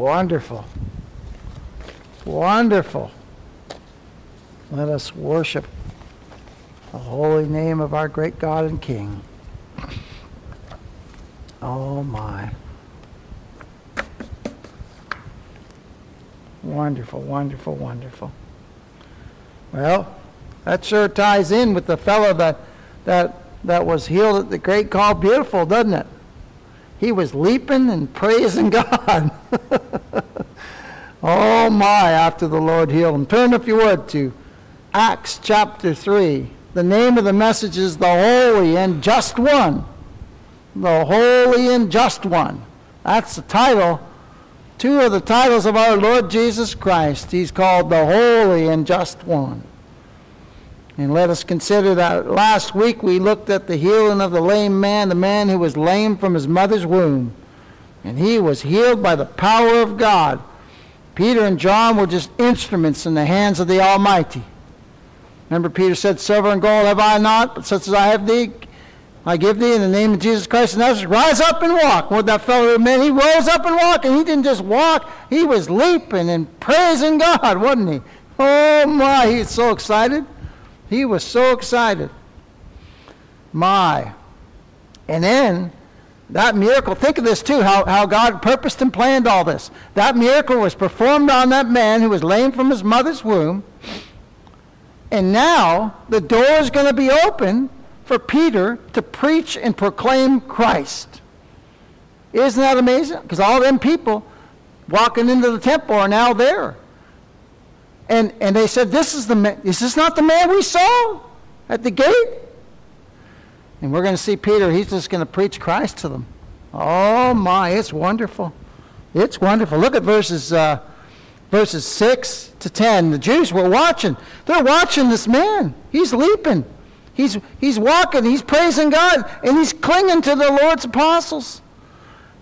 Wonderful. Wonderful. Let us worship the holy name of our great God and King. Oh my. Wonderful, wonderful, wonderful. Well, that sure ties in with the fellow that that that was healed at the great call beautiful, doesn't it? He was leaping and praising God. oh my, after the Lord healed him. Turn if you would to Acts chapter 3. The name of the message is the Holy and Just One. The Holy and Just One. That's the title. Two of the titles of our Lord Jesus Christ. He's called the Holy and Just One. And let us consider that last week we looked at the healing of the lame man, the man who was lame from his mother's womb. And he was healed by the power of God. Peter and John were just instruments in the hands of the Almighty. Remember, Peter said, Silver and gold have I not, but such as I have thee, I give thee in the name of Jesus Christ and Nazareth. Rise up and walk. What that fellow man, he rose up and walked, and he didn't just walk, he was leaping and praising God, wasn't he? Oh my, he's so excited. He was so excited. My. And then that miracle, think of this too, how, how God purposed and planned all this. That miracle was performed on that man who was lame from his mother's womb. And now the door is going to be open for Peter to preach and proclaim Christ. Isn't that amazing? Because all them people walking into the temple are now there. And, and they said, this is, the man, is this not the man we saw at the gate? And we're going to see Peter, he's just going to preach Christ to them. Oh my, it's wonderful. It's wonderful. Look at verses, uh, verses 6 to 10. The Jews were watching. They're watching this man. He's leaping. He's, he's walking. He's praising God. And he's clinging to the Lord's apostles.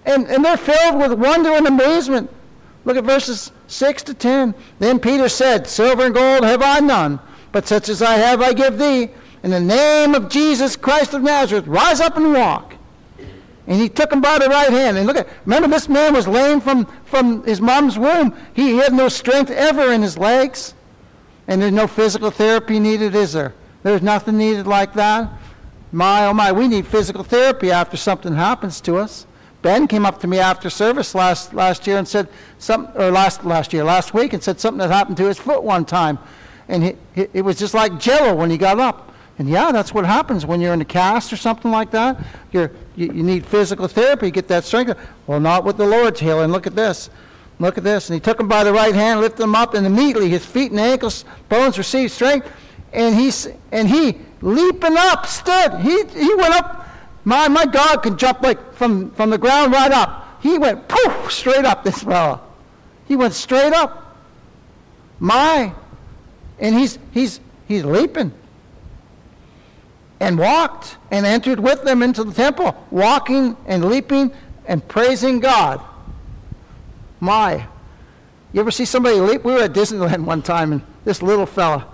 And, and they're filled with wonder and amazement. Look at verses 6 to 10. Then Peter said, Silver and gold have I none, but such as I have I give thee. In the name of Jesus Christ of Nazareth, rise up and walk. And he took him by the right hand. And look at, remember this man was lame from, from his mom's womb. He had no strength ever in his legs. And there's no physical therapy needed, is there? There's nothing needed like that. My, oh my, we need physical therapy after something happens to us. Ben came up to me after service last, last year and said, some, or last, last year, last week, and said something that happened to his foot one time. And he, he, it was just like jello when he got up. And yeah, that's what happens when you're in a cast or something like that. You're, you, you need physical therapy, to get that strength. Well, not with the Lord's healing. Look at this. Look at this. And he took him by the right hand, lifted him up, and immediately his feet and ankles, bones received strength. And he, and he leaping up, stood. He, he went up my, my dog can jump like from, from the ground right up. He went poof, straight up, this fella. He went straight up. My. And he's, he's, he's leaping. And walked and entered with them into the temple, walking and leaping and praising God. My. You ever see somebody leap? We were at Disneyland one time, and this little fella,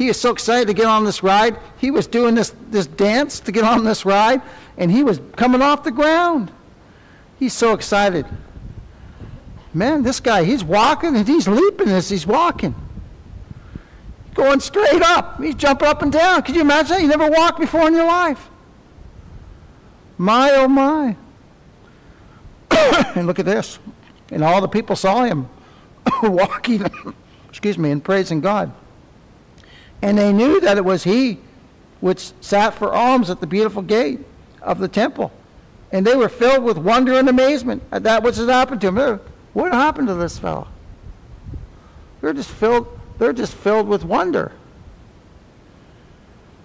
he was so excited to get on this ride. He was doing this, this dance to get on this ride and he was coming off the ground. He's so excited. Man, this guy, he's walking and he's leaping as he's walking. Going straight up. He's jumping up and down. Could you imagine that? You never walked before in your life. My, oh my. and look at this. And all the people saw him walking, excuse me, and praising God. And they knew that it was he which sat for alms at the beautiful gate of the temple. And they were filled with wonder and amazement at that which had happened to him. What happened to this fellow? They're just filled, they're just filled with wonder.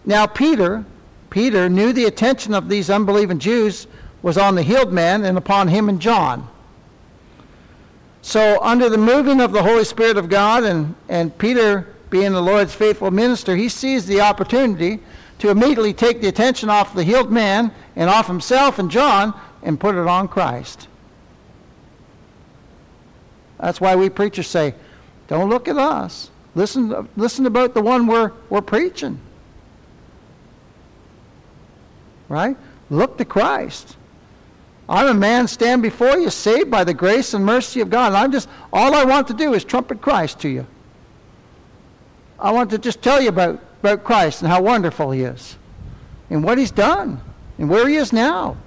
Now Peter, Peter knew the attention of these unbelieving Jews was on the healed man and upon him and John. So under the moving of the Holy Spirit of God and, and Peter being the Lord's faithful minister, he sees the opportunity to immediately take the attention off the healed man and off himself and John and put it on Christ. That's why we preachers say, don't look at us. Listen, listen about the one we're, we're preaching. Right? Look to Christ. I'm a man stand before you, saved by the grace and mercy of God. And I'm just, all I want to do is trumpet Christ to you. I want to just tell you about, about Christ and how wonderful he is and what he's done and where he is now.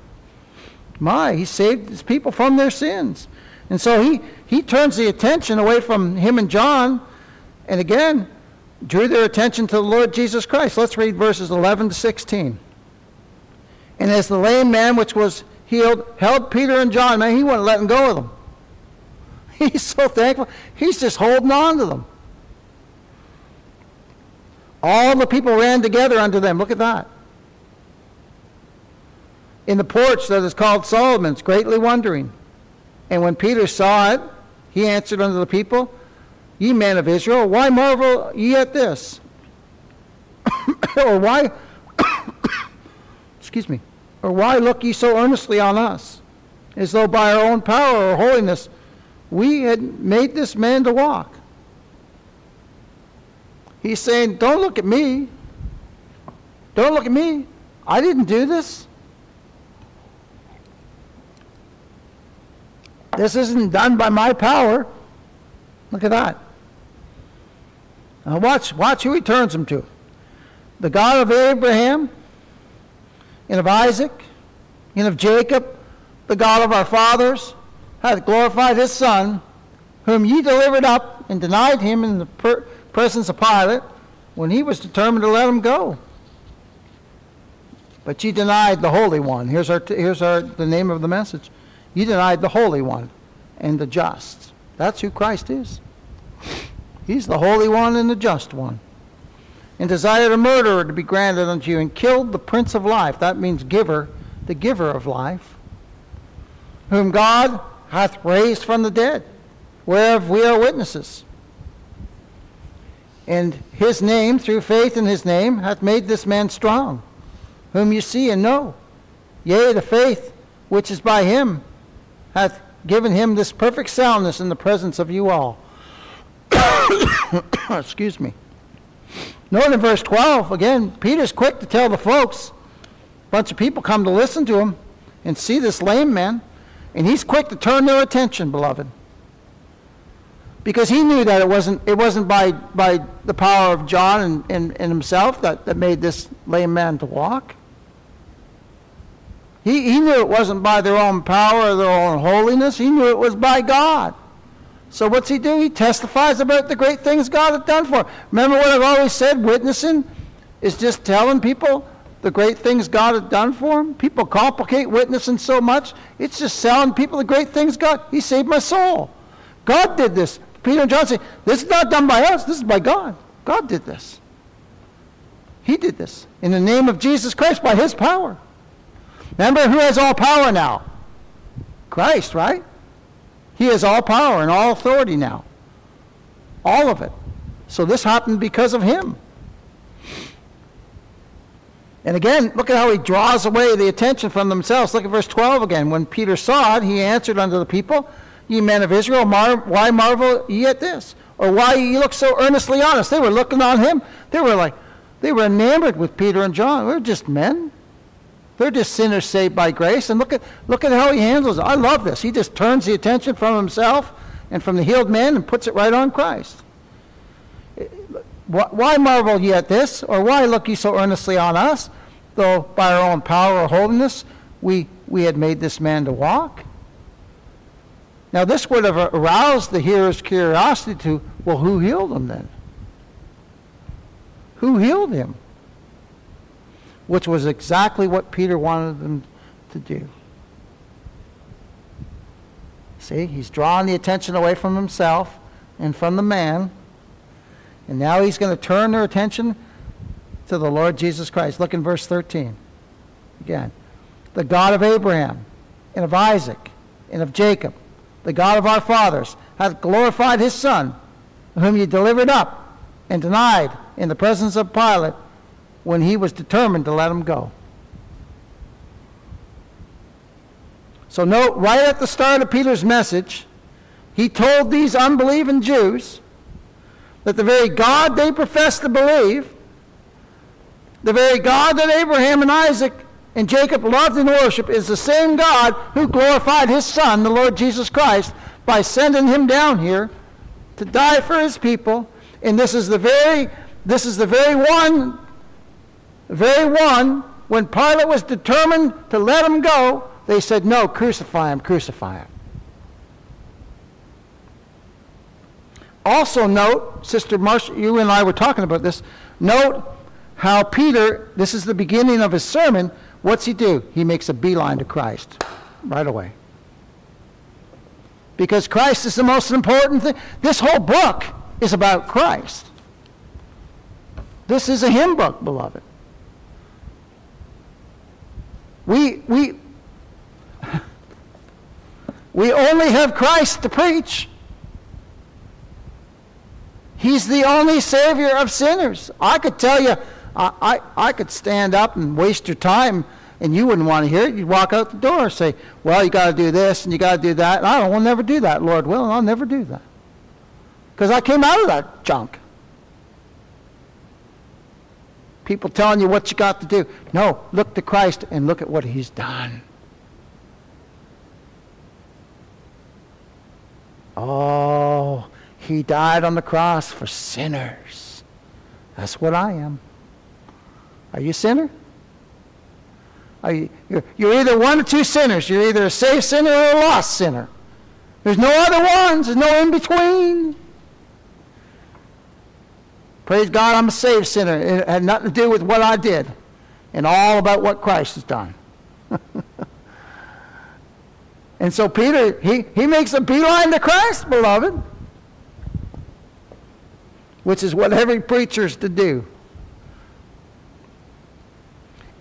My, he saved his people from their sins. And so he, he turns the attention away from him and John, and again, drew their attention to the Lord Jesus Christ. Let's read verses 11 to 16. And as the lame man which was healed held Peter and John, man, he wouldn't let them go of them. He's so thankful. He's just holding on to them. All the people ran together unto them. Look at that in the porch that is called Solomon's, greatly wondering. And when Peter saw it, he answered unto the people, Ye men of Israel, why marvel ye at this? or why, excuse me, or why look ye so earnestly on us, as though by our own power or holiness we had made this man to walk? He's saying, Don't look at me. Don't look at me. I didn't do this. This isn't done by my power. Look at that. Now watch, watch who he turns them to. The God of Abraham, and of Isaac, and of Jacob, the God of our fathers, hath glorified his Son, whom ye delivered up and denied him in the per- presence of Pilate, when he was determined to let him go. But ye denied the Holy One. Here's, our, here's our, the name of the message. You denied the Holy One and the just. That's who Christ is. He's the Holy One and the Just One. And desired a murderer to be granted unto you, and killed the Prince of Life. That means giver, the giver of life, whom God hath raised from the dead, whereof we are witnesses. And his name, through faith in his name, hath made this man strong, whom you see and know. Yea, the faith which is by him hath given him this perfect soundness in the presence of you all. Excuse me. Note in verse 12, again, Peter's quick to tell the folks. A bunch of people come to listen to him and see this lame man, and he's quick to turn their attention, beloved. Because he knew that it wasn't, it wasn't by, by the power of John and, and, and himself that, that made this lame man to walk. He, he knew it wasn't by their own power or their own holiness. He knew it was by God. So what's he do? He testifies about the great things God had done for him. Remember what I've always said? Witnessing is just telling people the great things God had done for them. People complicate witnessing so much. It's just telling people the great things God. He saved my soul. God did this. Peter and John say, this is not done by us. This is by God. God did this. He did this in the name of Jesus Christ by his power. Remember who has all power now? Christ, right? He has all power and all authority now. All of it. So this happened because of him. And again, look at how he draws away the attention from themselves. Look at verse 12 again. When Peter saw it, he answered unto the people, Ye men of Israel, mar- why marvel ye at this? Or why ye look so earnestly on us? They were looking on him. They were like, they were enamored with Peter and John. They're just men. They're just sinners saved by grace. And look at, look at how he handles it. I love this. He just turns the attention from himself and from the healed man and puts it right on Christ. Why marvel ye at this? Or why look ye so earnestly on us, though by our own power or holiness we, we had made this man to walk? Now, this would have aroused the hearer's curiosity to, well, who healed him then? Who healed him? which was exactly what Peter wanted them to do. See, he's drawing the attention away from himself and from the man. And now he's going to turn their attention to the Lord Jesus Christ. Look in verse 13. Again. The God of Abraham and of Isaac and of Jacob, the God of our fathers, hath glorified his Son, whom ye delivered up and denied in the presence of Pilate when he was determined to let him go. So, note right at the start of Peter's message, he told these unbelieving Jews that the very God they professed to believe, the very God that Abraham and Isaac and Jacob loved and worshiped is the same God who glorified his son, the Lord Jesus Christ, by sending him down here to die for his people. And this is the very, this is the very one, very one, when Pilate was determined to let him go, they said, no, crucify him, crucify him. Also note, Sister Marcia, you and I were talking about this, note how Peter, this is the beginning of his sermon, what's he do? He makes a beeline to Christ right away. Because Christ is the most important thing. This whole book is about Christ. This is a Him book, beloved. We, we, we only have Christ to preach. He's the only Savior of sinners. I could tell you, I, I, I could stand up and waste your time and you wouldn't want to hear it. You'd walk out the door and say, well, you got to do this and you got to do that. And I will never do that, Lord willing. I'll never do that. Because I came out of that junk. People telling you what you got to do. No, look to Christ and look at what he's done. Oh, he died on the cross for sinners. That's what I am. Are you a sinner? Are you, you're, you're either one or two sinners. You're either a saved sinner or a lost sinner. There's no other ones. There's no in between. Praise God, I'm a saved sinner. It had nothing to do with what I did and all about what Christ has done. and so Peter, he, he makes a beeline to Christ, beloved, which is what every preacher is to do.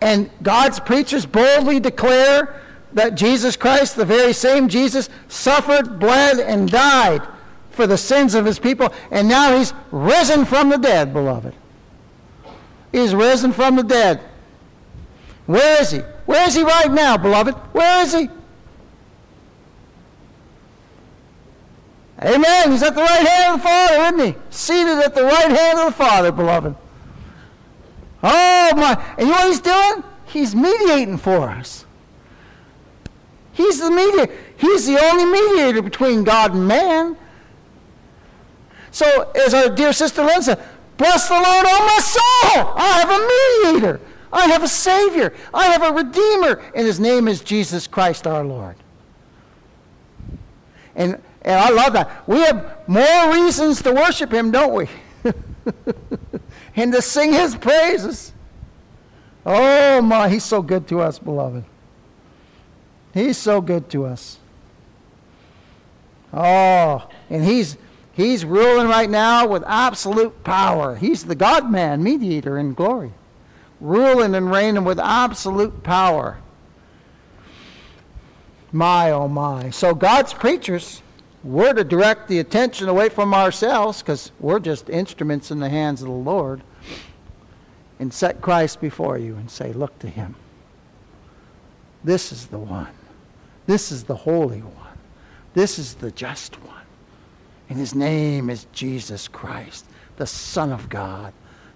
And God's preachers boldly declare that Jesus Christ, the very same Jesus, suffered, bled, and died for the sins of his people. And now he's risen from the dead, beloved. He's risen from the dead. Where is he? Where is he right now, beloved? Where is he? Amen. He's at the right hand of the Father, isn't he? Seated at the right hand of the Father, beloved. Oh my. And you know what he's doing? He's mediating for us. He's the mediator. He's the only mediator between God and man. So, as our dear sister Lynn said, bless the Lord, oh my soul. I have a mediator. I have a Savior. I have a Redeemer. And his name is Jesus Christ our Lord. And, and I love that. We have more reasons to worship him, don't we? and to sing his praises. Oh my, he's so good to us, beloved. He's so good to us. Oh, and he's he's ruling right now with absolute power. He's the God man, mediator in glory. Ruling and reigning with absolute power. My oh my. So God's preachers we're to direct the attention away from ourselves because we're just instruments in the hands of the Lord and set Christ before you and say, Look to him. This is the one. This is the Holy One. This is the just one. And his name is Jesus Christ, the Son of God.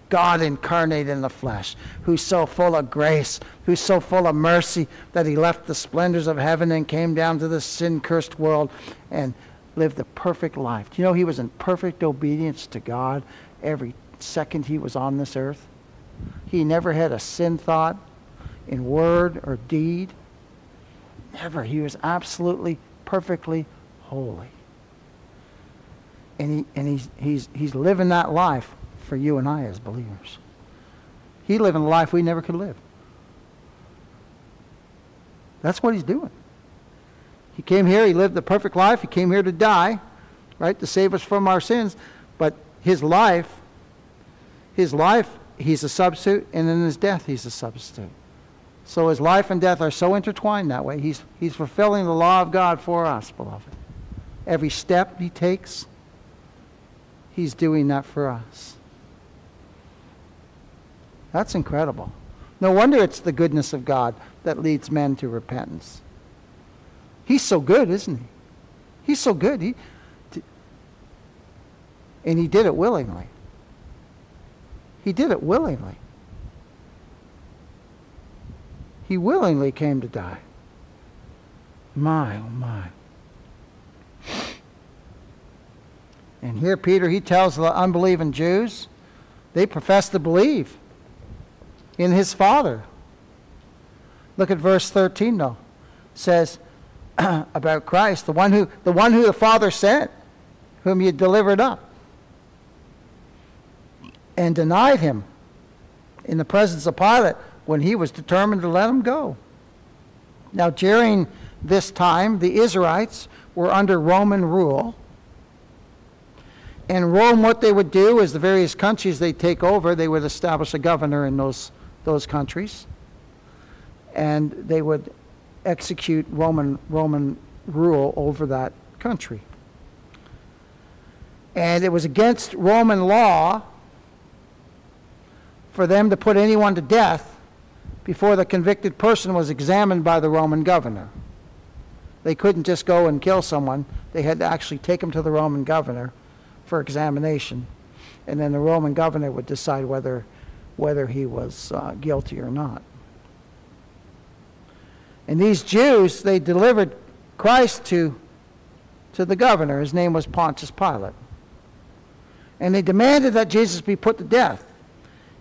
God incarnate in the flesh, who's so full of grace, who's so full of mercy that he left the splendors of heaven and came down to this sin cursed world and lived a perfect life. Do you know he was in perfect obedience to God every second he was on this earth? He never had a sin thought in word or deed. Never. He was absolutely, perfectly holy. And, he, and he's, he's, he's living that life for you and I as believers. He's living a life we never could live. That's what he's doing. He came here, he lived the perfect life. He came here to die, right, to save us from our sins. But his life, his life, he's a substitute, and in his death, he's a substitute. So his life and death are so intertwined that way. He's, he's fulfilling the law of God for us, beloved. Every step he takes, he's doing that for us. That's incredible. No wonder it's the goodness of God that leads men to repentance. He's so good, isn't he? He's so good. He, and he did it willingly. He did it willingly. He willingly came to die. My, oh my. And here Peter, he tells the unbelieving Jews, they profess to believe in his Father. Look at verse 13 though. It says about Christ, the one who the one who the Father sent, whom he delivered up and denied him in the presence of Pilate when he was determined to let him go. Now, during this time, the Israelites were under Roman rule. And Rome, what they would do is the various countries they take over, they would establish a governor in those, those countries. And they would execute Roman, Roman rule over that country. And it was against Roman law for them to put anyone to death before the convicted person was examined by the Roman governor. They couldn't just go and kill someone. They had to actually take him to the Roman governor for examination. And then the Roman governor would decide whether, whether he was uh, guilty or not. And these Jews, they delivered Christ to, to the governor. His name was Pontius Pilate. And they demanded that Jesus be put to death.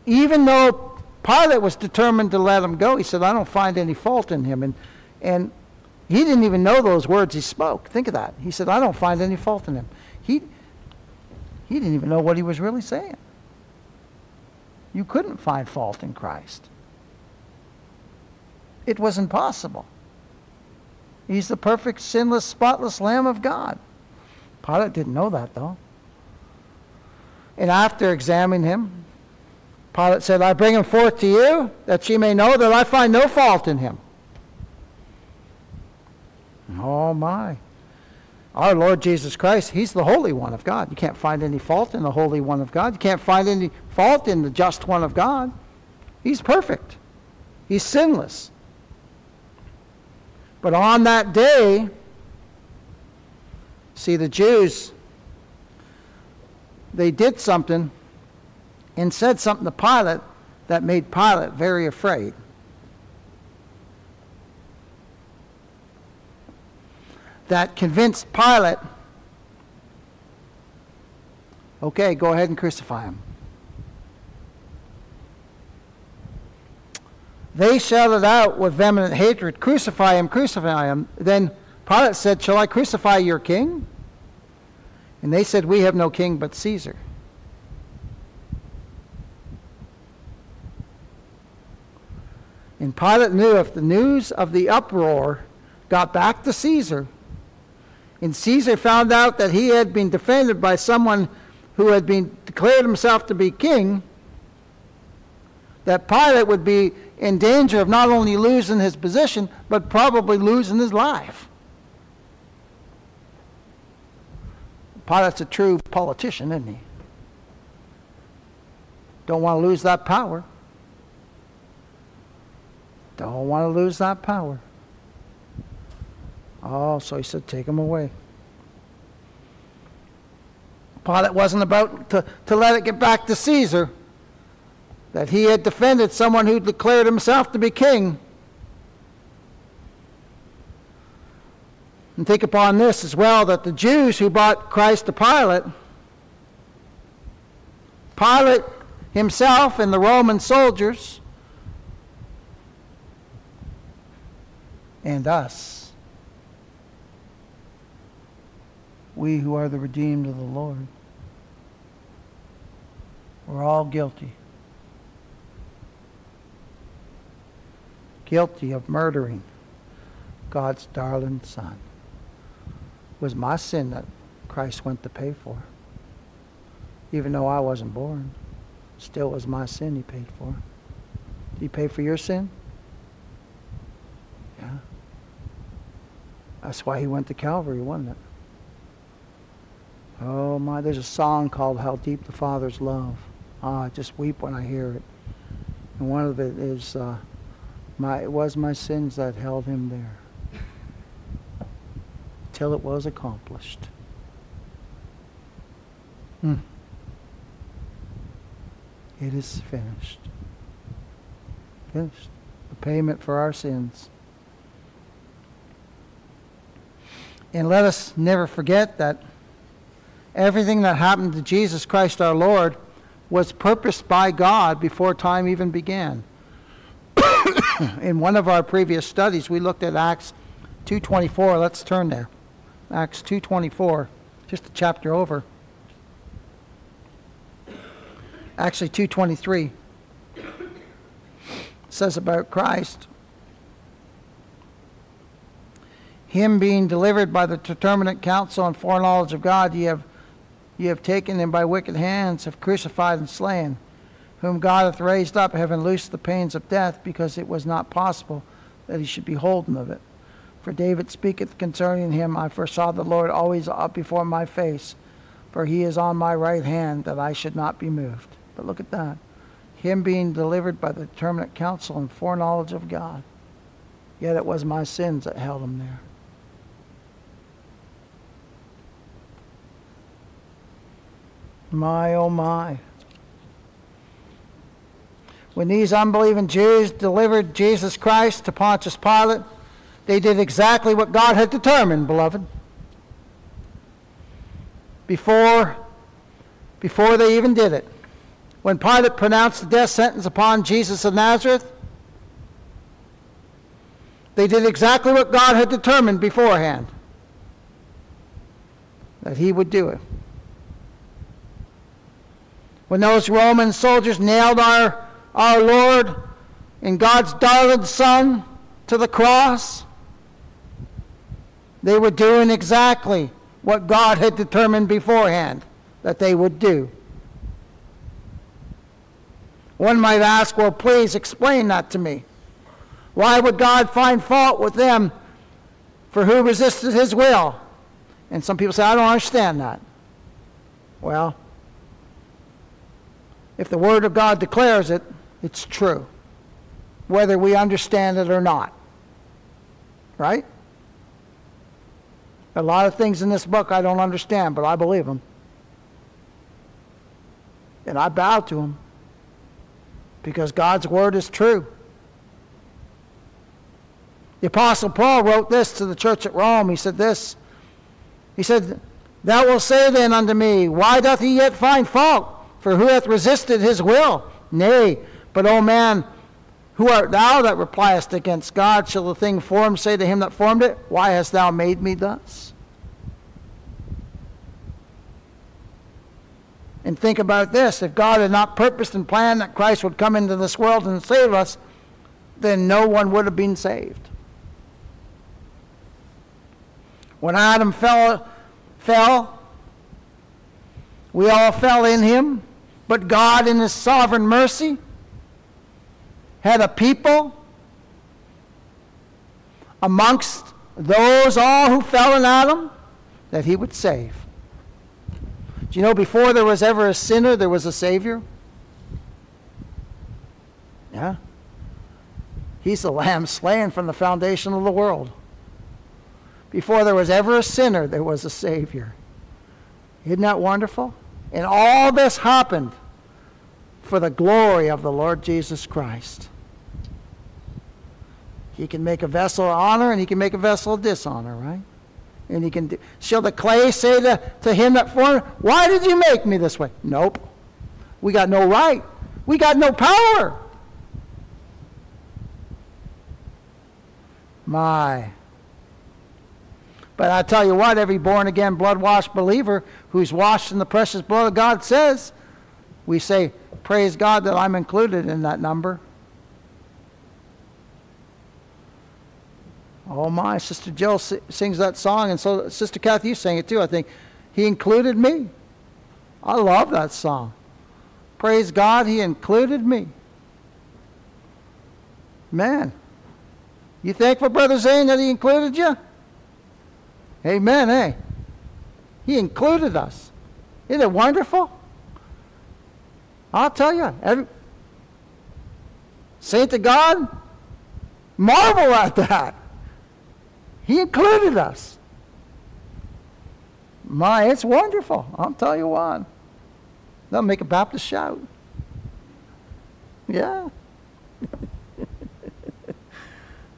Even though Pilate was determined to let him go, he said, I don't find any fault in him. And, and he didn't even know those words he spoke. Think of that. He said, I don't find any fault in him. He, he didn't even know what he was really saying. You couldn't find fault in Christ. It was impossible. He's the perfect, sinless, spotless Lamb of God. Pilate didn't know that, though. And after examining him, Pilate said, I bring him forth to you, that ye may know that I find no fault in him. Oh, my. Our Lord Jesus Christ, He's the Holy One of God. You can't find any fault in the Holy One of God. You can't find any fault in the Just One of God. He's perfect, He's sinless. But on that day, see, the Jews, they did something and said something to Pilate that made Pilate very afraid. That convinced Pilate, okay, go ahead and crucify him. They shouted out with vehement hatred, Crucify him, crucify him. Then Pilate said, Shall I crucify your king? And they said, We have no king but Caesar. And Pilate knew if the news of the uproar got back to Caesar, and Caesar found out that he had been defended by someone who had been declared himself to be king, that Pilate would be in danger of not only losing his position, but probably losing his life. Pilate's a true politician, isn't he? Don't want to lose that power. Don't want to lose that power. Oh, so he said, take him away. Pilate wasn't about to, to let it get back to Caesar that he had defended someone who declared himself to be king. And think upon this as well that the Jews who brought Christ to Pilate, Pilate himself and the Roman soldiers, and us. We who are the redeemed of the Lord. We're all guilty. Guilty of murdering God's darling Son. It was my sin that Christ went to pay for. Even though I wasn't born, still was my sin he paid for. Did he pay for your sin? Yeah. That's why he went to Calvary, wasn't it? Oh my, there's a song called How Deep the Father's Love. Ah, I just weep when I hear it. And one of it is, uh, my, it was my sins that held him there till it was accomplished. Hmm. It is finished. Finished. The payment for our sins. And let us never forget that everything that happened to Jesus Christ our Lord was purposed by God before time even began. In one of our previous studies, we looked at Acts 2.24. Let's turn there. Acts 2.24, just a chapter over. Actually, 2.23 says about Christ. Him being delivered by the determinate counsel and foreknowledge of God, ye have, ye have taken him by wicked hands, have crucified and slain, whom God hath raised up, having loosed the pains of death, because it was not possible that he should be holden of it. For David speaketh concerning him, I foresaw the Lord always up before my face, for he is on my right hand, that I should not be moved. But look at that him being delivered by the determinate counsel and foreknowledge of God. Yet it was my sins that held him there. My, oh my. When these unbelieving Jews delivered Jesus Christ to Pontius Pilate, they did exactly what God had determined, beloved. Before, before they even did it when Pilate pronounced the death sentence upon Jesus of Nazareth, they did exactly what God had determined beforehand that he would do it. When those Roman soldiers nailed our, our Lord and God's darling Son to the cross, they were doing exactly what God had determined beforehand that they would do. One might ask, well, please explain that to me. Why would God find fault with them for who resisted his will? And some people say, I don't understand that. Well, if the Word of God declares it, it's true, whether we understand it or not. Right? A lot of things in this book I don't understand, but I believe them. And I bow to them because God's word is true. The Apostle Paul wrote this to the church at Rome. He said this He said, Thou wilt say then unto me, Why doth he yet find fault? For who hath resisted his will? Nay, but, O man, who art thou that repliest against God? Shall the thing formed say to him that formed it, Why hast thou made me thus? And think about this if God had not purposed and planned that Christ would come into this world and save us, then no one would have been saved. When Adam fell, fell, we all fell in him, but God, in his sovereign mercy, had a people amongst those all who fell in Adam that he would save. Do you know before there was ever a sinner, there was a Savior? Yeah. He's the lamb slain from the foundation of the world. Before there was ever a sinner, there was a Savior. Isn't that wonderful? And all this happened for the glory of the Lord Jesus Christ. He can make a vessel of honor and he can make a vessel of dishonor, right? And he can do, shall the clay say to, to him that formed, Why did you make me this way? Nope. We got no right. We got no power. My. But I tell you what, every born again, blood washed believer who's washed in the precious blood of God says, we say, Praise God that I'm included in that number. Oh my, Sister Jill sings that song, and so Sister Kathy, you sang it too. I think he included me. I love that song. Praise God, he included me. Man, you thankful, Brother Zane, that he included you? Amen, eh? He included us. Isn't it wonderful? I'll tell you, every, Saint of God, marvel at that. He included us. My, it's wonderful. I'll tell you what. They'll make a Baptist shout. Yeah.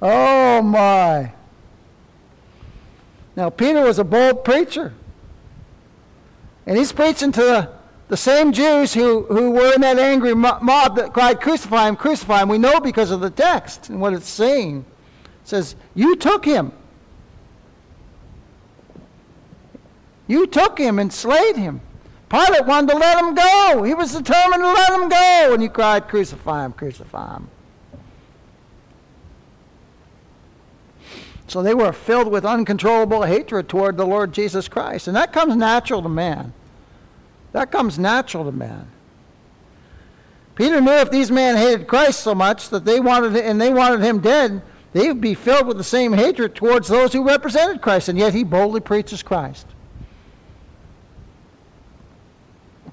Oh my. Now, Peter was a bold preacher. And he's preaching to the, the same Jews who, who were in that angry mob that cried, Crucify him, crucify him. We know because of the text and what it's saying. It says, You took him. You took him and slayed him. Pilate wanted to let him go. He was determined to let him go. And he cried, Crucify him, crucify him. So they were filled with uncontrollable hatred toward the Lord Jesus Christ. And that comes natural to man. That comes natural to man. Peter knew if these men hated Christ so much that they wanted and they wanted him dead, they would be filled with the same hatred towards those who represented Christ, and yet he boldly preaches Christ.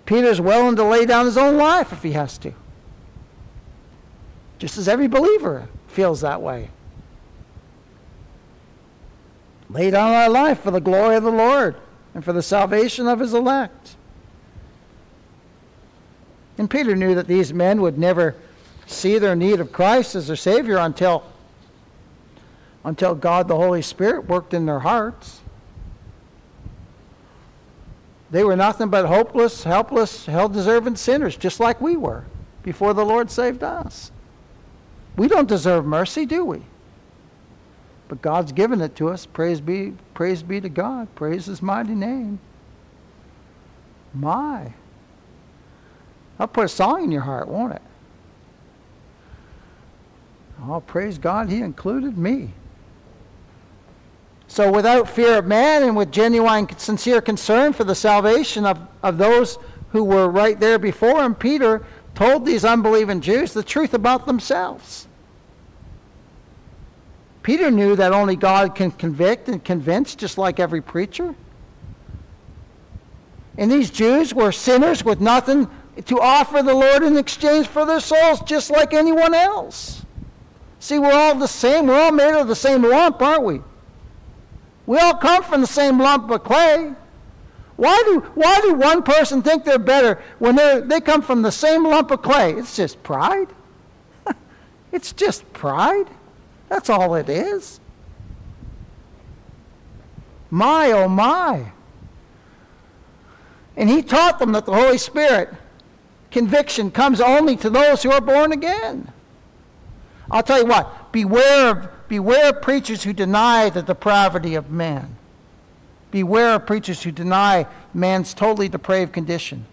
Peter's willing to lay down his own life if he has to. Just as every believer feels that way lay down our life for the glory of the Lord and for the salvation of his elect. And Peter knew that these men would never see their need of Christ as their Savior until, until God the Holy Spirit worked in their hearts. They were nothing but hopeless, helpless, hell deserving sinners, just like we were before the Lord saved us. We don't deserve mercy, do we? But God's given it to us. Praise be, praise be to God. Praise his mighty name. My. I'll put a song in your heart, won't it? Oh, praise God, he included me. So, without fear of man and with genuine, sincere concern for the salvation of, of those who were right there before him, Peter told these unbelieving Jews the truth about themselves. Peter knew that only God can convict and convince, just like every preacher. And these Jews were sinners with nothing to offer the Lord in exchange for their souls, just like anyone else. See, we're all the same. We're all made of the same lump, aren't we? We all come from the same lump of clay. Why do, why do one person think they're better when they they come from the same lump of clay? It's just pride. it's just pride. That's all it is. My, oh my. And he taught them that the Holy Spirit conviction comes only to those who are born again. I'll tell you what, beware of, beware of preachers who deny the depravity of man. Beware of preachers who deny man's totally depraved condition.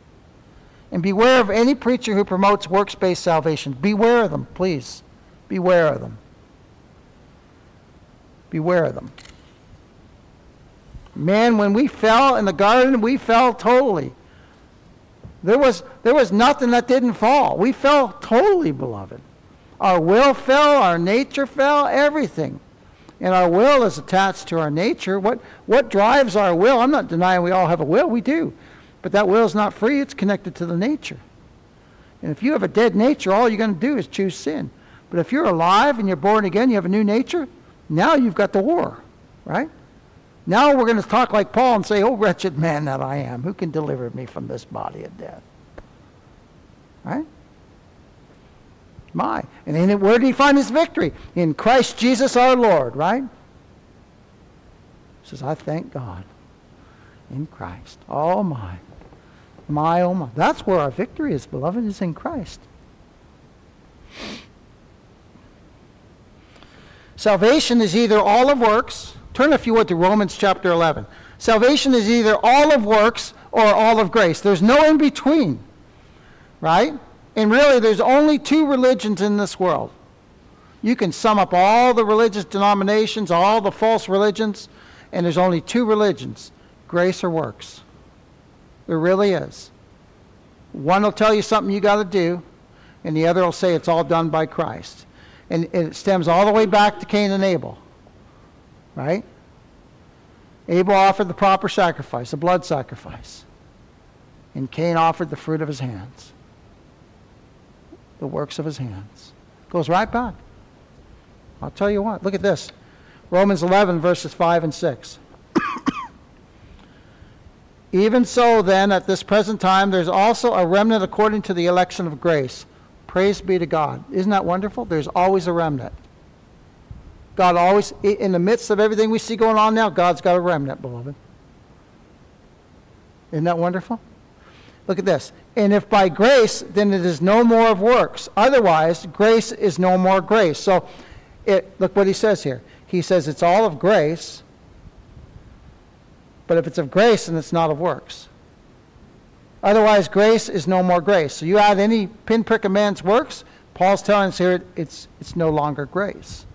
And beware of any preacher who promotes works based salvation. Beware of them, please. Beware of them. Beware of them. Man, when we fell in the garden, we fell totally. There was, there was nothing that didn't fall. We fell totally, beloved. Our will fell, our nature fell, everything. And our will is attached to our nature. What, what drives our will? I'm not denying we all have a will, we do. But that will is not free, it's connected to the nature. And if you have a dead nature, all you're going to do is choose sin. But if you're alive and you're born again, you have a new nature, now you've got the war, right? Now we're going to talk like Paul and say, Oh, wretched man that I am, who can deliver me from this body of death? Right? My. And then where did he find his victory? In Christ Jesus our Lord, right? He says, I thank God in Christ. Oh, my. My, oh, my. That's where our victory is, beloved, is in Christ. Salvation is either all of works. Turn, if you would, to Romans chapter 11. Salvation is either all of works or all of grace. There's no in between, right? And really, there's only two religions in this world. You can sum up all the religious denominations, all the false religions, and there's only two religions grace or works. There really is. One will tell you something you got to do, and the other will say it's all done by Christ. And, it stems all the way back to Cain and Abel. Right? Abel offered the proper sacrifice, a blood sacrifice. And Cain offered the fruit of his hands, the works of his hands. Goes right back. I'll tell you what, look at this Romans 11, verses 5 and 6. Even so, then, at this present time, there's also a remnant according to the election of grace. Praise be to God. Isn't that wonderful? There's always a remnant. God always, in the midst of everything we see going on now, God's got a remnant, beloved. Isn't that wonderful? Look at this. And if by grace, then it is no more of works. Otherwise, grace is no more grace. So, it, look what he says here. He says it's all of grace, but if it's of grace, then it's not of works. Otherwise, grace is no more grace. So you add any pinprick of man's works, Paul's telling us here it's, it's no longer grace.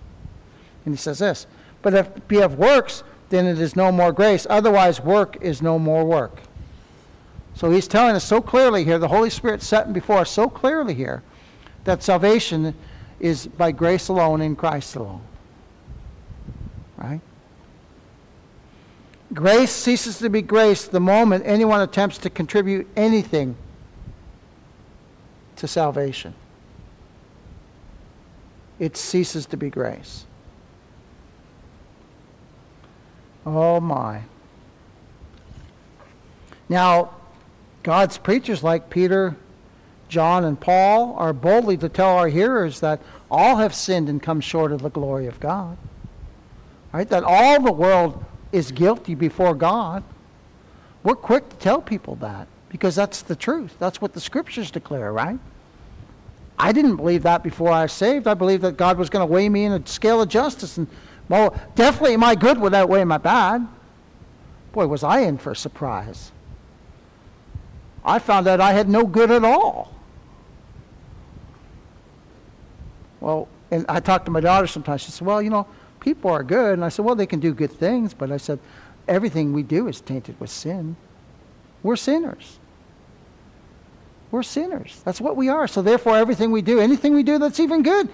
And he says this, but if be of works, then it is no more grace. Otherwise, work is no more work. So he's telling us so clearly here, the Holy Spirit setting before us so clearly here, that salvation is by grace alone in Christ alone. Right? Grace ceases to be grace the moment anyone attempts to contribute anything to salvation. It ceases to be grace. Oh my. Now, God's preachers like Peter, John, and Paul are boldly to tell our hearers that all have sinned and come short of the glory of God. Right? That all the world is guilty before God. We're quick to tell people that because that's the truth. That's what the scriptures declare, right? I didn't believe that before I was saved. I believed that God was going to weigh me in a scale of justice. And well, definitely my good would outweigh my bad. Boy, was I in for a surprise. I found out I had no good at all. Well, and I talked to my daughter sometimes. She said, Well, you know, people are good. And I said, Well, they can do good things. But I said, Everything we do is tainted with sin. We're sinners. We're sinners. That's what we are. So therefore, everything we do, anything we do that's even good,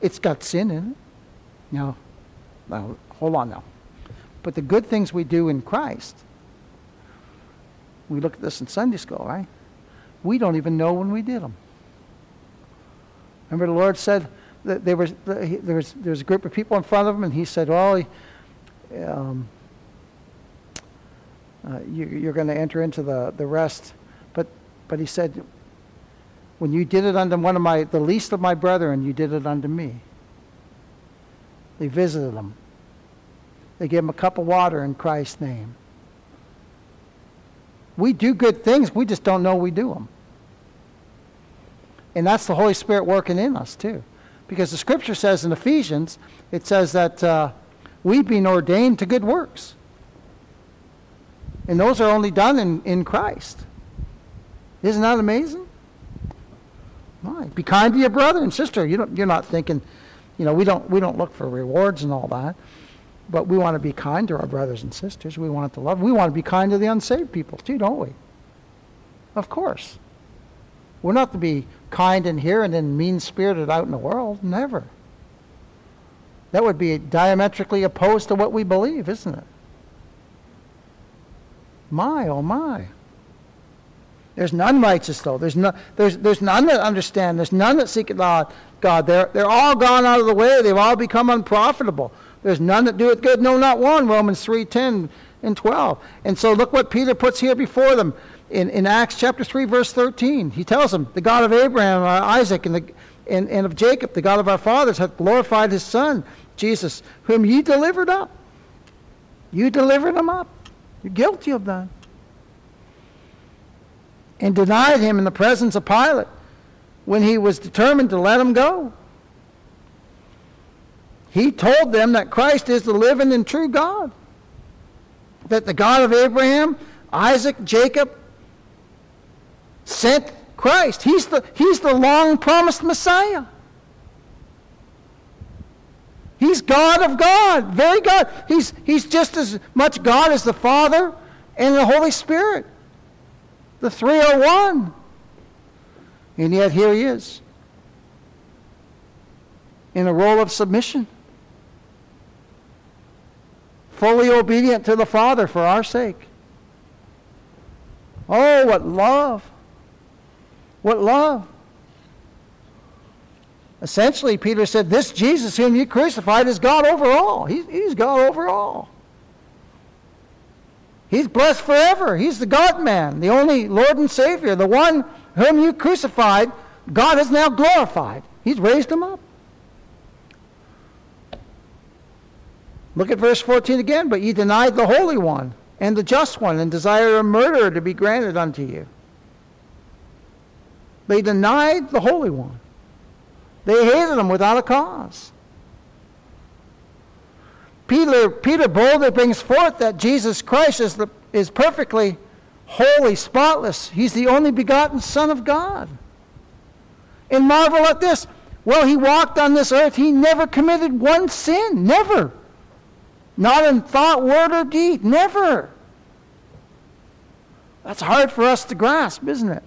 it's got sin in it. Now, now hold on now. But the good things we do in Christ, we look at this in Sunday school, right? We don't even know when we did them. Remember, the Lord said that there was there was there was a group of people in front of him, and He said, "Well, um, uh, you, are going to enter into the the rest." But but He said, "When you did it unto one of my the least of my brethren, you did it unto me." They visited them. They gave them a cup of water in Christ's name. We do good things, we just don't know we do them. And that's the Holy Spirit working in us, too. Because the scripture says in Ephesians, it says that uh, we've been ordained to good works. And those are only done in, in Christ. Isn't that amazing? Right. Be kind to your brother and sister. You don't, you're not thinking, you know, we don't, we don't look for rewards and all that. But we want to be kind to our brothers and sisters. We want to love. We want to be kind to the unsaved people too, don't we? Of course. We're not to be kind in here and then mean spirited out in the world. Never. That would be diametrically opposed to what we believe, isn't it? My, oh my. There's none righteous, though. There's, no, there's, there's none that understand. There's none that seek God. God. They're, they're all gone out of the way. They've all become unprofitable. There's none that doeth good, no, not one. Romans 3 10 and 12. And so look what Peter puts here before them in, in Acts chapter 3, verse 13. He tells them, The God of Abraham, uh, Isaac, and, the, and, and of Jacob, the God of our fathers, hath glorified his Son, Jesus, whom ye delivered up. You delivered him up. You're guilty of that. And denied him in the presence of Pilate when he was determined to let him go. He told them that Christ is the living and true God. That the God of Abraham, Isaac, Jacob sent Christ. He's the, he's the long promised Messiah. He's God of God, very God. He's, he's just as much God as the Father and the Holy Spirit. The three are one. And yet here he is in a role of submission fully obedient to the Father for our sake. Oh, what love! What love! Essentially, Peter said, This Jesus whom you crucified is God over all. He's, he's God over all. He's blessed forever. He's the God man, the only Lord and Savior, the one whom you crucified, God has now glorified. He's raised him up. Look at verse 14 again. But ye denied the Holy One and the Just One, and desired a murderer to be granted unto you. They denied the Holy One. They hated him without a cause. Peter, Peter boldly brings forth that Jesus Christ is, the, is perfectly holy, spotless. He's the only begotten Son of God. And marvel at this. Well, he walked on this earth. He never committed one sin. Never. Not in thought, word, or deed. Never. That's hard for us to grasp, isn't it?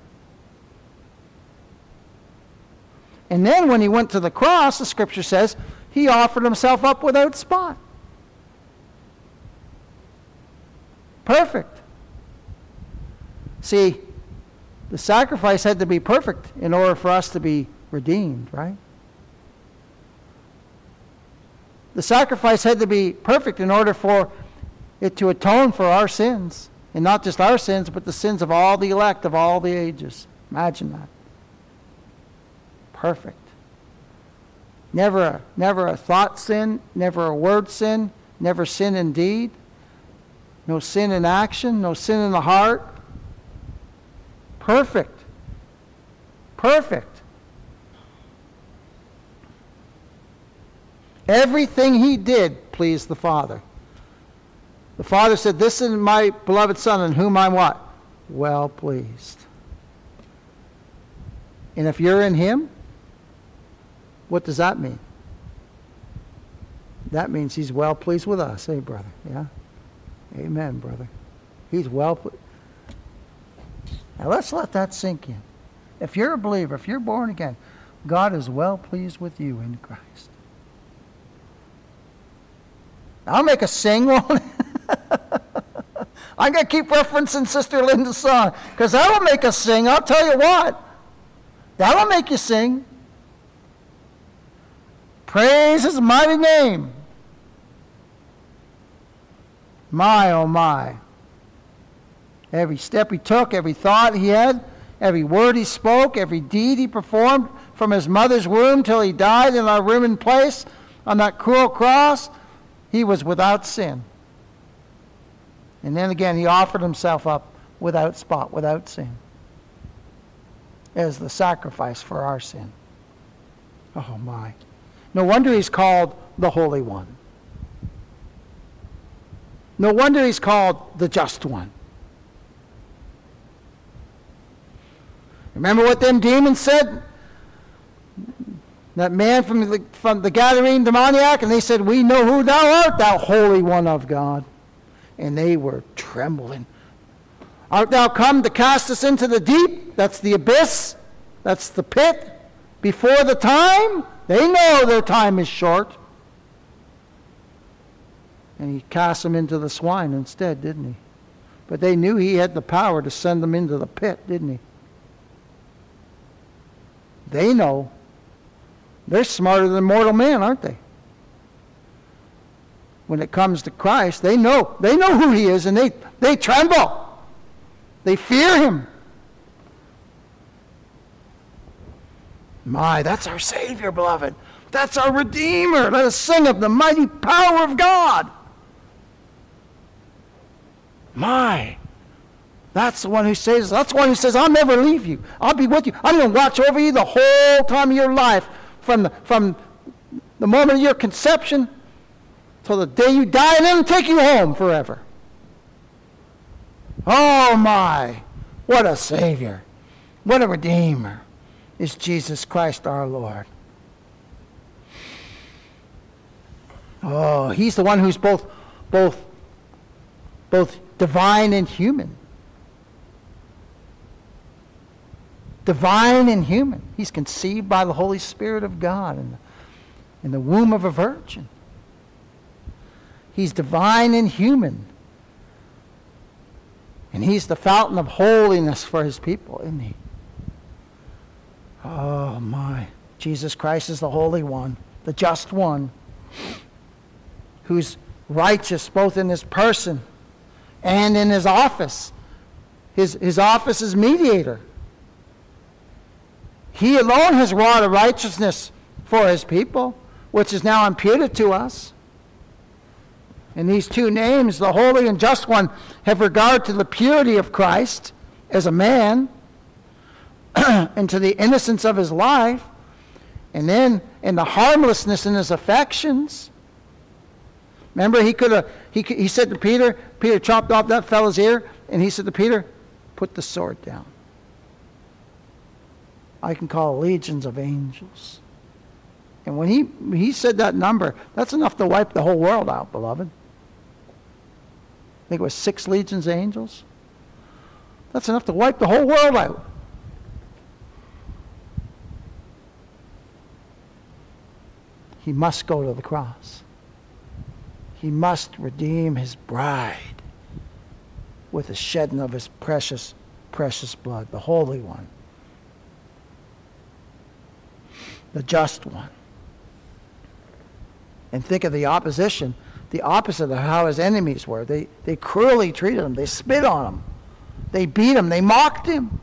And then when he went to the cross, the scripture says, he offered himself up without spot. Perfect. See, the sacrifice had to be perfect in order for us to be redeemed, right? The sacrifice had to be perfect in order for it to atone for our sins. And not just our sins, but the sins of all the elect of all the ages. Imagine that. Perfect. Never a, never a thought sin, never a word sin, never sin in deed, no sin in action, no sin in the heart. Perfect. Perfect. Everything he did pleased the Father. The Father said, This is my beloved Son in whom I'm what? Well pleased. And if you're in him, what does that mean? That means he's well pleased with us, hey, brother? Yeah? Amen, brother. He's well pleased. Now let's let that sink in. If you're a believer, if you're born again, God is well pleased with you in Christ. I'll make a sing one. I'm going to keep referencing Sister Linda's song because that'll make us sing. I'll tell you what. That'll make you sing. Praise his mighty name. My, oh my. Every step he took, every thought he had, every word he spoke, every deed he performed from his mother's womb till he died in our room and place on that cruel cross, he was without sin. And then again, he offered himself up without spot, without sin, as the sacrifice for our sin. Oh my. No wonder he's called the Holy One. No wonder he's called the Just One. Remember what them demons said? That man from the, from the Gadarene demoniac, and they said, We know who thou art, thou Holy One of God. And they were trembling. Art thou come to cast us into the deep? That's the abyss. That's the pit. Before the time? They know their time is short. And he cast them into the swine instead, didn't he? But they knew he had the power to send them into the pit, didn't he? They know. They're smarter than mortal man, aren't they? When it comes to Christ, they know. They know who he is and they, they tremble. They fear him. My, that's our Savior, beloved. That's our Redeemer. Let us sing of the mighty power of God. My, that's the one who says, that's the one who says, I'll never leave you. I'll be with you. I'm going to watch over you the whole time of your life from the, from the moment of your conception till the day you die and then take you home forever. Oh my, what a Savior. What a Redeemer is Jesus Christ our Lord. Oh, he's the one who's both, both, both divine and human. Divine and human. He's conceived by the Holy Spirit of God in the, in the womb of a virgin. He's divine and human. And he's the fountain of holiness for his people, isn't he? Oh, my. Jesus Christ is the Holy One, the Just One, who's righteous both in his person and in his office. His, his office is mediator. He alone has wrought a righteousness for his people, which is now imputed to us. And these two names, the Holy and Just One, have regard to the purity of Christ as a man and to the innocence of his life, and then in the harmlessness in his affections. Remember, he could have, he, he said to Peter, Peter chopped off that fellow's ear, and he said to Peter, put the sword down. I can call legions of angels. And when he, he said that number, that's enough to wipe the whole world out, beloved. I think it was six legions of angels. That's enough to wipe the whole world out. He must go to the cross. He must redeem his bride with the shedding of his precious, precious blood, the Holy One, the just one. And think of the opposition, the opposite of how his enemies were. They, they cruelly treated him, they spit on him, they beat him, they mocked him.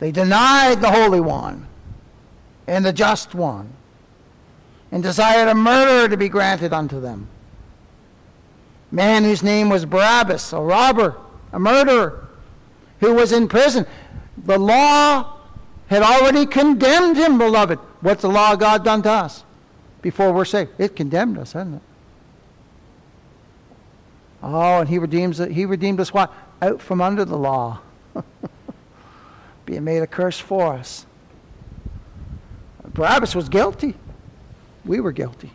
They denied the Holy One and the Just One and desired a murderer to be granted unto them. Man whose name was Barabbas, a robber, a murderer, who was in prison. The law had already condemned him, beloved. What's the law of God done to us before we're saved? It condemned us, hasn't it? Oh, and he redeems. He redeemed us what? Out from under the law. Being made a curse for us. Barabbas was guilty. We were guilty.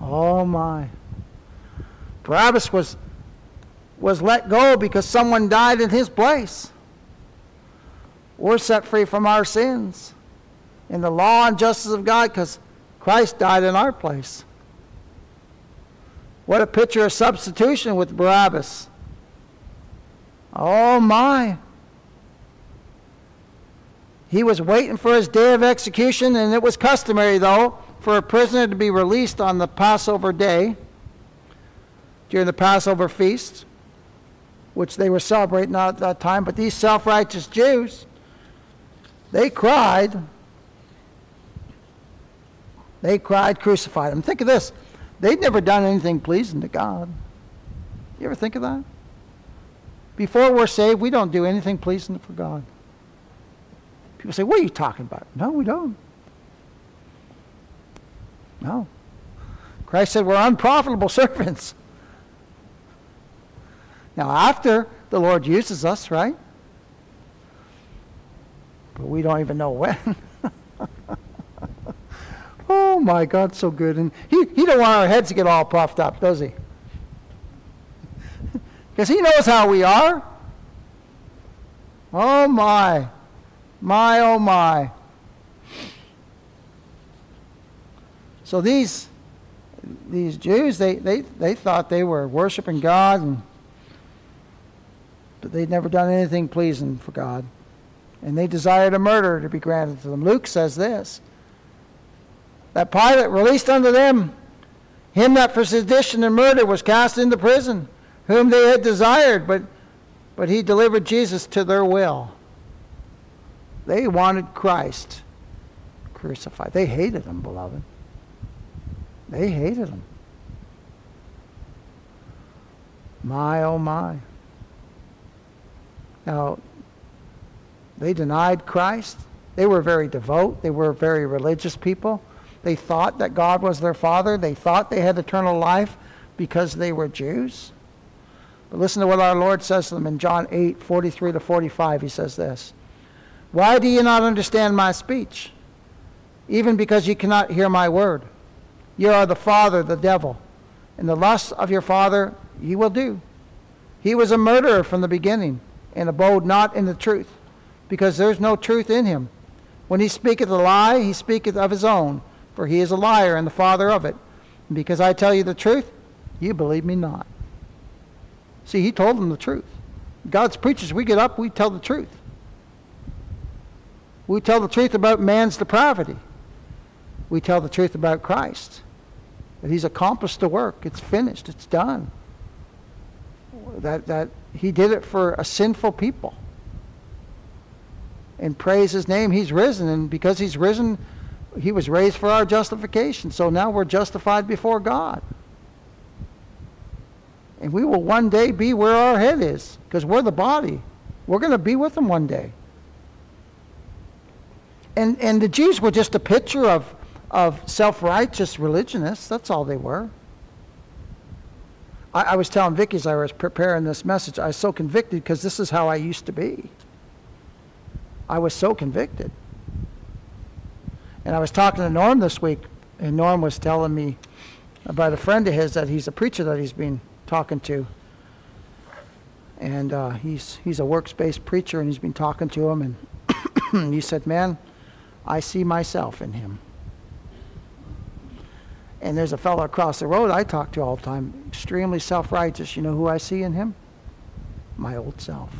Oh my. Barabbas was, was let go because someone died in his place. We're set free from our sins in the law and justice of God because Christ died in our place. What a picture of substitution with Barabbas. Oh my. He was waiting for his day of execution, and it was customary, though, for a prisoner to be released on the Passover day during the Passover feast, which they were celebrating at that time. But these self righteous Jews, they cried. They cried, crucified him. Think of this. They'd never done anything pleasing to God. You ever think of that? Before we're saved, we don't do anything pleasing for God. People say, What are you talking about? No, we don't. No. Christ said we're unprofitable servants. Now, after the Lord uses us, right? But we don't even know when. oh my God, so good. And he, he don't want our heads to get all puffed up, does he? Because he knows how we are. Oh my. My, oh my. So these, these Jews, they, they, they thought they were worshiping God, and, but they'd never done anything pleasing for God. And they desired a murder to be granted to them. Luke says this that Pilate released unto them him that for sedition and murder was cast into prison, whom they had desired, but, but he delivered Jesus to their will. They wanted Christ crucified. They hated him, beloved. They hated him. My, oh my. Now, they denied Christ. They were very devout. They were very religious people. They thought that God was their father. They thought they had eternal life because they were Jews. But listen to what our Lord says to them in John 8, 43 to 45. He says this. Why do you not understand my speech? Even because you cannot hear my word. You are the father, the devil, and the lusts of your father ye will do. He was a murderer from the beginning, and abode not in the truth, because there is no truth in him. When he speaketh a lie, he speaketh of his own, for he is a liar and the father of it. And because I tell you the truth, you believe me not. See, he told them the truth. God's preachers, we get up, we tell the truth. We tell the truth about man's depravity. We tell the truth about Christ. That he's accomplished the work. It's finished. It's done. That, that he did it for a sinful people. And praise his name. He's risen. And because he's risen, he was raised for our justification. So now we're justified before God. And we will one day be where our head is because we're the body. We're going to be with him one day. And, and the Jews were just a picture of, of self-righteous religionists. That's all they were. I, I was telling Vicky as I was preparing this message, I was so convicted because this is how I used to be. I was so convicted. And I was talking to Norm this week, and Norm was telling me about a friend of his that he's a preacher that he's been talking to. And uh, he's, he's a works-based preacher, and he's been talking to him, and he said, man, I see myself in him. And there's a fellow across the road I talk to all the time, extremely self-righteous. You know who I see in him? My old self.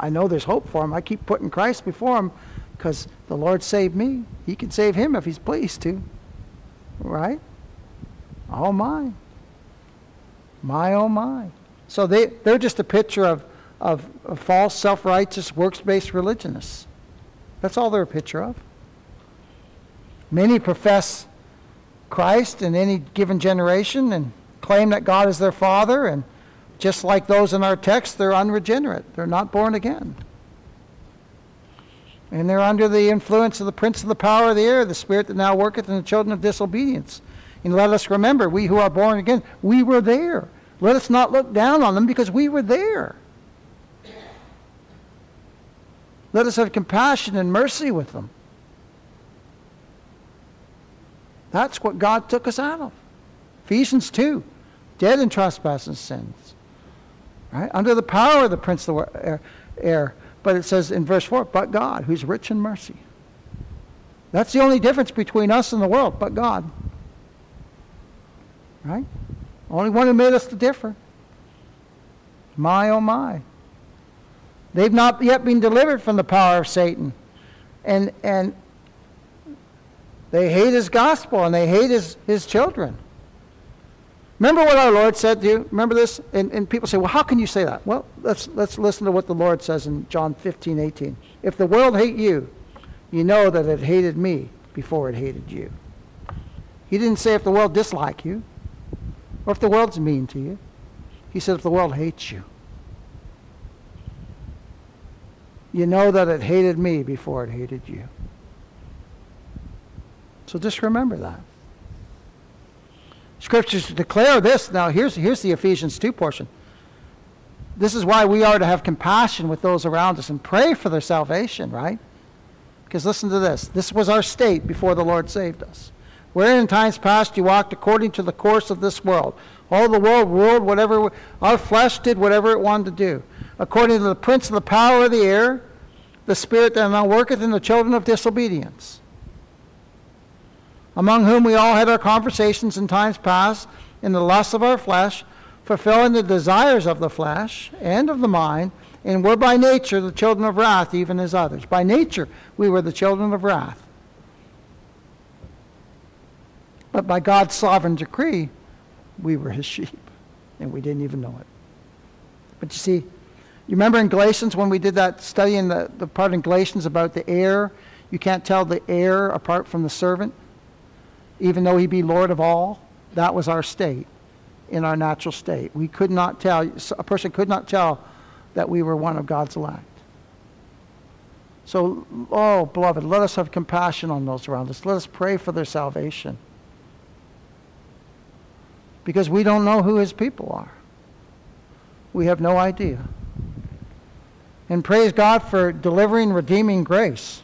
I know there's hope for him. I keep putting Christ before him because the Lord saved me. He can save him if he's pleased to. Right? Oh my. My oh my. So they, they're just a picture of, of, of false, self-righteous, works-based religionists. That's all they're a picture of. Many profess Christ in any given generation and claim that God is their father, and just like those in our text, they're unregenerate. They're not born again. And they're under the influence of the prince of the power of the air, the spirit that now worketh in the children of disobedience. And let us remember, we who are born again, we were there. Let us not look down on them because we were there. Let us have compassion and mercy with them. That's what God took us out of. Ephesians 2, dead in trespasses and sins. Right? Under the power of the prince of the air. But it says in verse 4, but God, who's rich in mercy. That's the only difference between us and the world, but God. Right? Only one who made us to differ. My, oh my. They've not yet been delivered from the power of Satan. And, and they hate his gospel and they hate his, his children. Remember what our Lord said to you? Remember this? And, and people say, well, how can you say that? Well, let's, let's listen to what the Lord says in John 15, 18. If the world hate you, you know that it hated me before it hated you. He didn't say if the world dislike you or if the world's mean to you. He said if the world hates you. You know that it hated me before it hated you. So just remember that. Scriptures declare this. Now, here's, here's the Ephesians 2 portion. This is why we are to have compassion with those around us and pray for their salvation, right? Because listen to this. This was our state before the Lord saved us. Wherein in times past you walked according to the course of this world. All the world ruled whatever, our flesh did whatever it wanted to do. According to the prince of the power of the air, the spirit that now worketh in the children of disobedience among whom we all had our conversations in times past in the lusts of our flesh, fulfilling the desires of the flesh and of the mind, and were by nature the children of wrath, even as others. By nature, we were the children of wrath. But by God's sovereign decree, we were his sheep, and we didn't even know it. But you see, you remember in Galatians when we did that study in the, the part in Galatians about the heir? You can't tell the heir apart from the servant even though he be Lord of all. That was our state in our natural state. We could not tell, a person could not tell that we were one of God's elect. So, oh, beloved, let us have compassion on those around us. Let us pray for their salvation. Because we don't know who his people are. We have no idea. And praise God for delivering, redeeming grace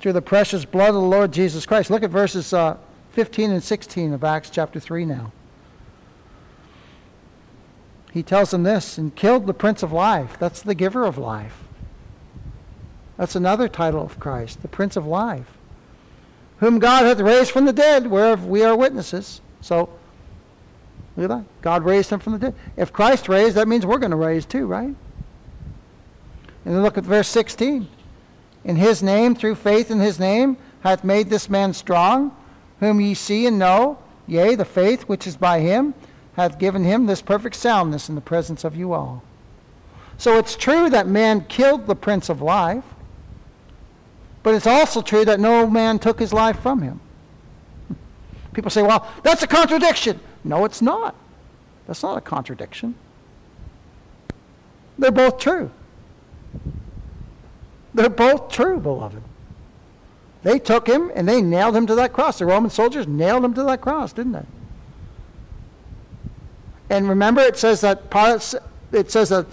through the precious blood of the Lord Jesus Christ. Look at verses uh, 15 and 16 of Acts chapter 3 now. He tells them this, and killed the Prince of Life. That's the giver of life. That's another title of Christ, the Prince of Life, whom God hath raised from the dead, whereof we are witnesses. So, look at that. God raised him from the dead. If Christ raised, that means we're going to raise too, right? And then look at verse 16 in his name, through faith in his name, hath made this man strong, whom ye see and know, yea, the faith which is by him hath given him this perfect soundness in the presence of you all. So it's true that man killed the Prince of Life. But it's also true that no man took his life from him. People say, well, that's a contradiction. No, it's not. That's not a contradiction. They're both true. They're both true, beloved. They took him and they nailed him to that cross. The Roman soldiers nailed him to that cross, didn't they? And remember, it says that Pilate, it says that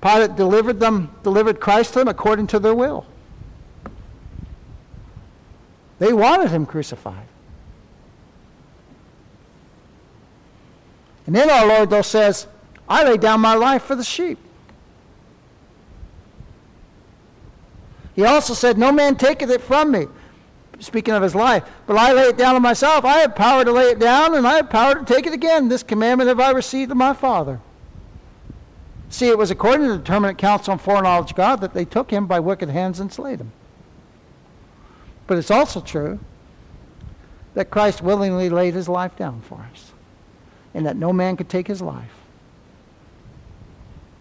Pilate delivered them, delivered Christ to them according to their will. They wanted him crucified. And then our Lord, though, says, I lay down my life for the sheep. He also said, No man taketh it from me, speaking of his life, but I lay it down of myself. I have power to lay it down, and I have power to take it again. This commandment have I received of my Father. See, it was according to the determinate counsel and foreknowledge of God that they took him by wicked hands and slayed him. But it's also true that Christ willingly laid his life down for us, and that no man could take his life.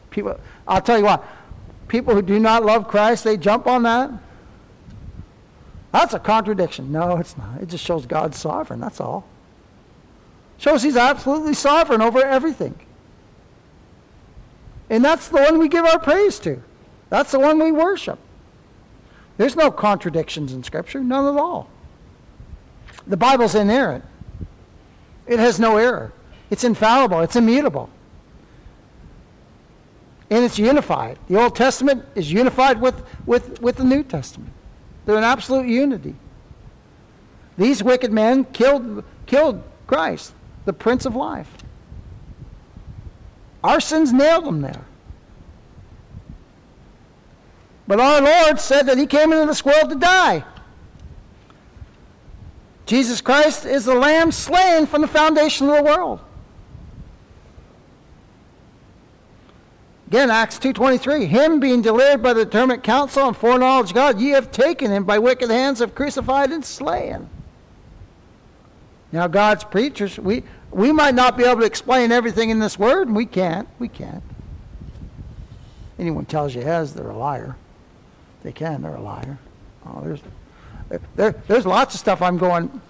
People, I'll tell you what, people who do not love Christ, they jump on that. That's a contradiction. No, it's not. It just shows God's sovereign, that's all. Shows he's absolutely sovereign over everything. And that's the one we give our praise to. That's the one we worship. There's no contradictions in Scripture, none at all. The Bible's inerrant. It has no error. It's infallible. It's immutable and it's unified. The Old Testament is unified with, with, with the New Testament. They're in absolute unity. These wicked men killed, killed Christ, the Prince of Life. Our sins nailed him there. But our Lord said that he came into this world to die. Jesus Christ is the Lamb slain from the foundation of the world. Again, Acts 2.23, Him being delivered by the determinate counsel and foreknowledge of God, ye have taken him by wicked hands, have crucified and slain. Now, God's preachers, we, we might not be able to explain everything in this word, and we can't. We can't. Anyone tells you has, they're a liar. They can, they're a liar. Oh, there's, there, there's lots of stuff I'm going,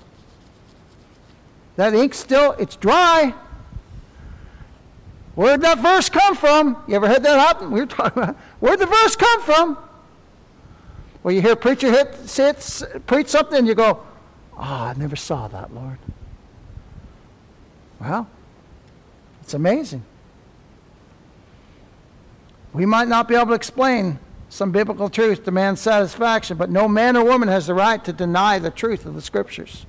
that ink still, it's dry. Where'd that verse come from? You ever heard that happen? We were talking about where'd the verse come from? Well, you hear a preacher hit, sit, preach something, and you go, "Oh, I never saw that, Lord." Well, it's amazing. We might not be able to explain some biblical truth to man's satisfaction, but no man or woman has the right to deny the truth of the Scriptures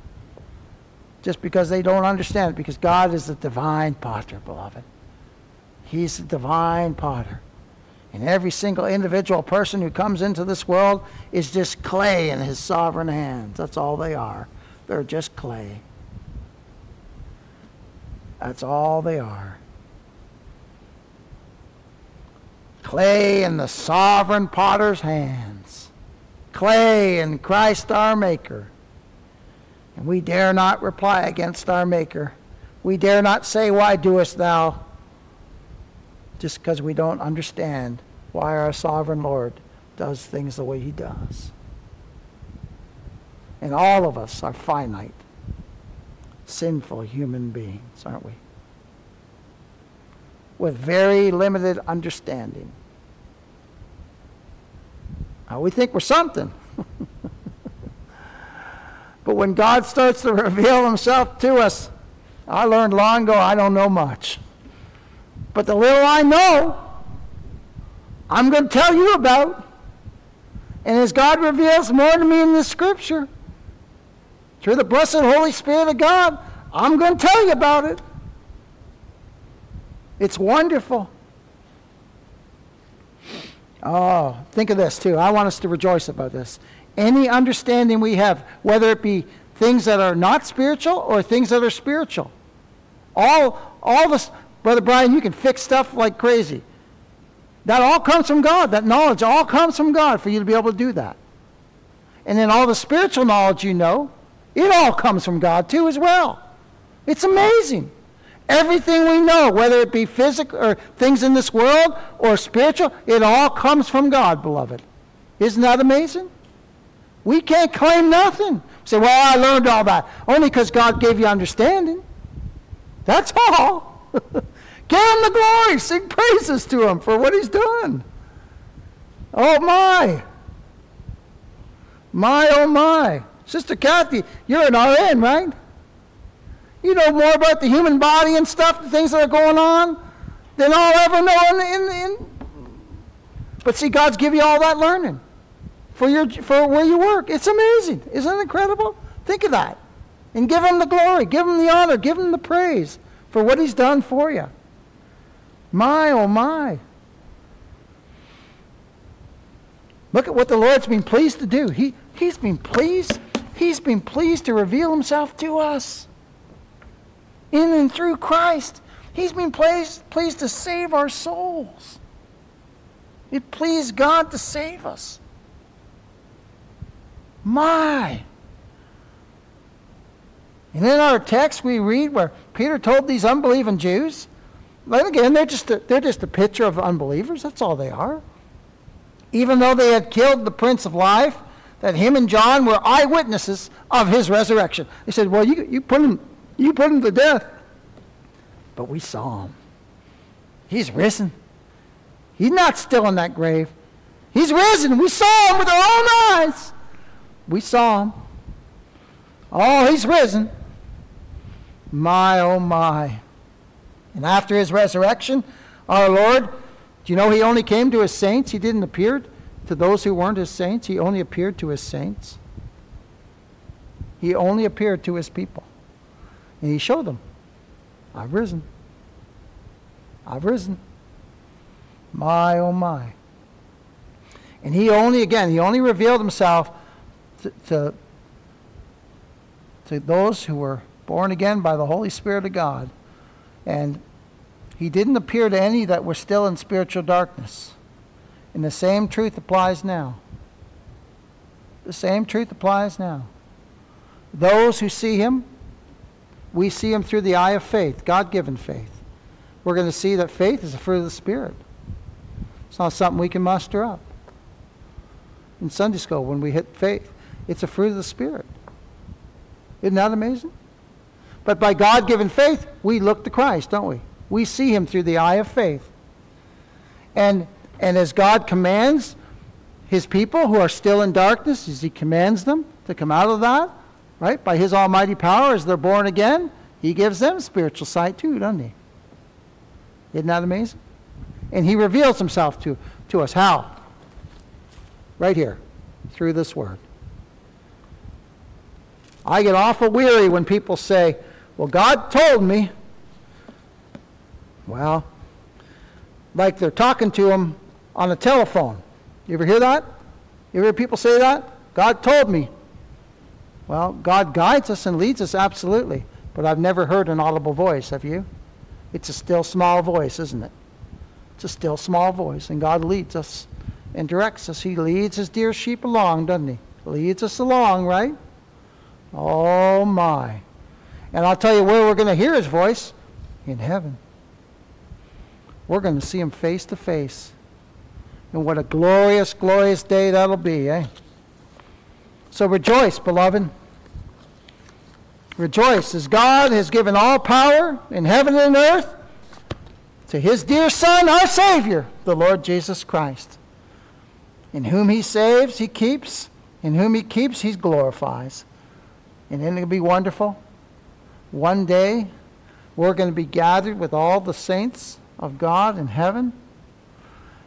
just because they don't understand it, because God is the divine potter, beloved. He's the divine potter. And every single individual person who comes into this world is just clay in his sovereign hands. That's all they are. They're just clay. That's all they are. Clay in the sovereign potter's hands. Clay in Christ our Maker. And we dare not reply against our Maker. We dare not say, Why doest thou just because we don't understand why our sovereign Lord does things the way he does. And all of us are finite, sinful human beings, aren't we? With very limited understanding. Now, we think we're something. but when God starts to reveal himself to us, I learned long ago I don't know much. But the little I know, I'm going to tell you about. And as God reveals more to me in the scripture, through the blessed Holy Spirit of God, I'm going to tell you about it. It's wonderful. Oh, think of this too. I want us to rejoice about this. Any understanding we have, whether it be things that are not spiritual or things that are spiritual, all, all this, Brother Brian, you can fix stuff like crazy. That all comes from God. That knowledge all comes from God for you to be able to do that. And then all the spiritual knowledge you know, it all comes from God too as well. It's amazing. Everything we know, whether it be physical or things in this world or spiritual, it all comes from God, beloved. Isn't that amazing? We can't claim nothing. Say, well, I learned all that. Only because God gave you understanding. That's all. Give him the glory. Sing praises to him for what he's done. Oh, my. My, oh, my. Sister Kathy, you're an RN, right? You know more about the human body and stuff, the things that are going on, than I'll ever know in, in, in. But see, God's give you all that learning for, your, for where you work. It's amazing. Isn't it incredible? Think of that. And give him the glory, give him the honor, give him the praise for what he's done for you. My, oh my. Look at what the Lord's been pleased to do. He, he's been pleased. He's been pleased to reveal himself to us. In and through Christ. He's been pleased, pleased to save our souls. It pleased God to save us. My. And in our text, we read where Peter told these unbelieving Jews, but again, they're just, a, they're just a picture of unbelievers. That's all they are. Even though they had killed the Prince of Life, that him and John were eyewitnesses of his resurrection. They said, Well, you, you, put, him, you put him to death. But we saw him. He's risen. He's not still in that grave. He's risen. We saw him with our own eyes. We saw him. Oh, he's risen. My, oh, my. And after his resurrection, our Lord, do you know he only came to his saints? He didn't appear to those who weren't his saints. He only appeared to his saints. He only appeared to his people. And he showed them, I've risen. I've risen. My, oh, my. And he only, again, he only revealed himself to, to, to those who were born again by the Holy Spirit of God. And he didn't appear to any that were still in spiritual darkness. And the same truth applies now. The same truth applies now. Those who see him, we see him through the eye of faith, God given faith. We're going to see that faith is a fruit of the Spirit. It's not something we can muster up. In Sunday school, when we hit faith, it's a fruit of the Spirit. Isn't that amazing? But by God given faith, we look to Christ, don't we? We see him through the eye of faith. And, and as God commands his people who are still in darkness, as he commands them to come out of that, right? By his almighty power, as they're born again, he gives them spiritual sight too, doesn't he? Isn't that amazing? And he reveals himself to, to us. How? Right here, through this word. I get awful weary when people say, Well, God told me. Well, like they're talking to him on a telephone. You ever hear that? You ever hear people say that? God told me. Well, God guides us and leads us, absolutely. But I've never heard an audible voice, have you? It's a still small voice, isn't it? It's a still small voice, and God leads us and directs us. He leads his dear sheep along, doesn't he? Leads us along, right? Oh my. And I'll tell you where we're going to hear his voice in heaven. We're going to see him face to face. And what a glorious, glorious day that'll be, eh? So rejoice, beloved. Rejoice as God has given all power in heaven and earth to his dear Son, our Savior, the Lord Jesus Christ. In whom he saves, he keeps. In whom he keeps, he glorifies. And isn't it be wonderful? One day, we're going to be gathered with all the saints of God in heaven,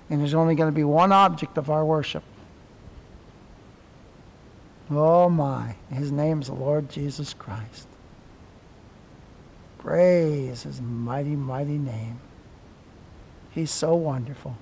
and there's only going to be one object of our worship. Oh my, his name is the Lord Jesus Christ. Praise his mighty, mighty name. He's so wonderful.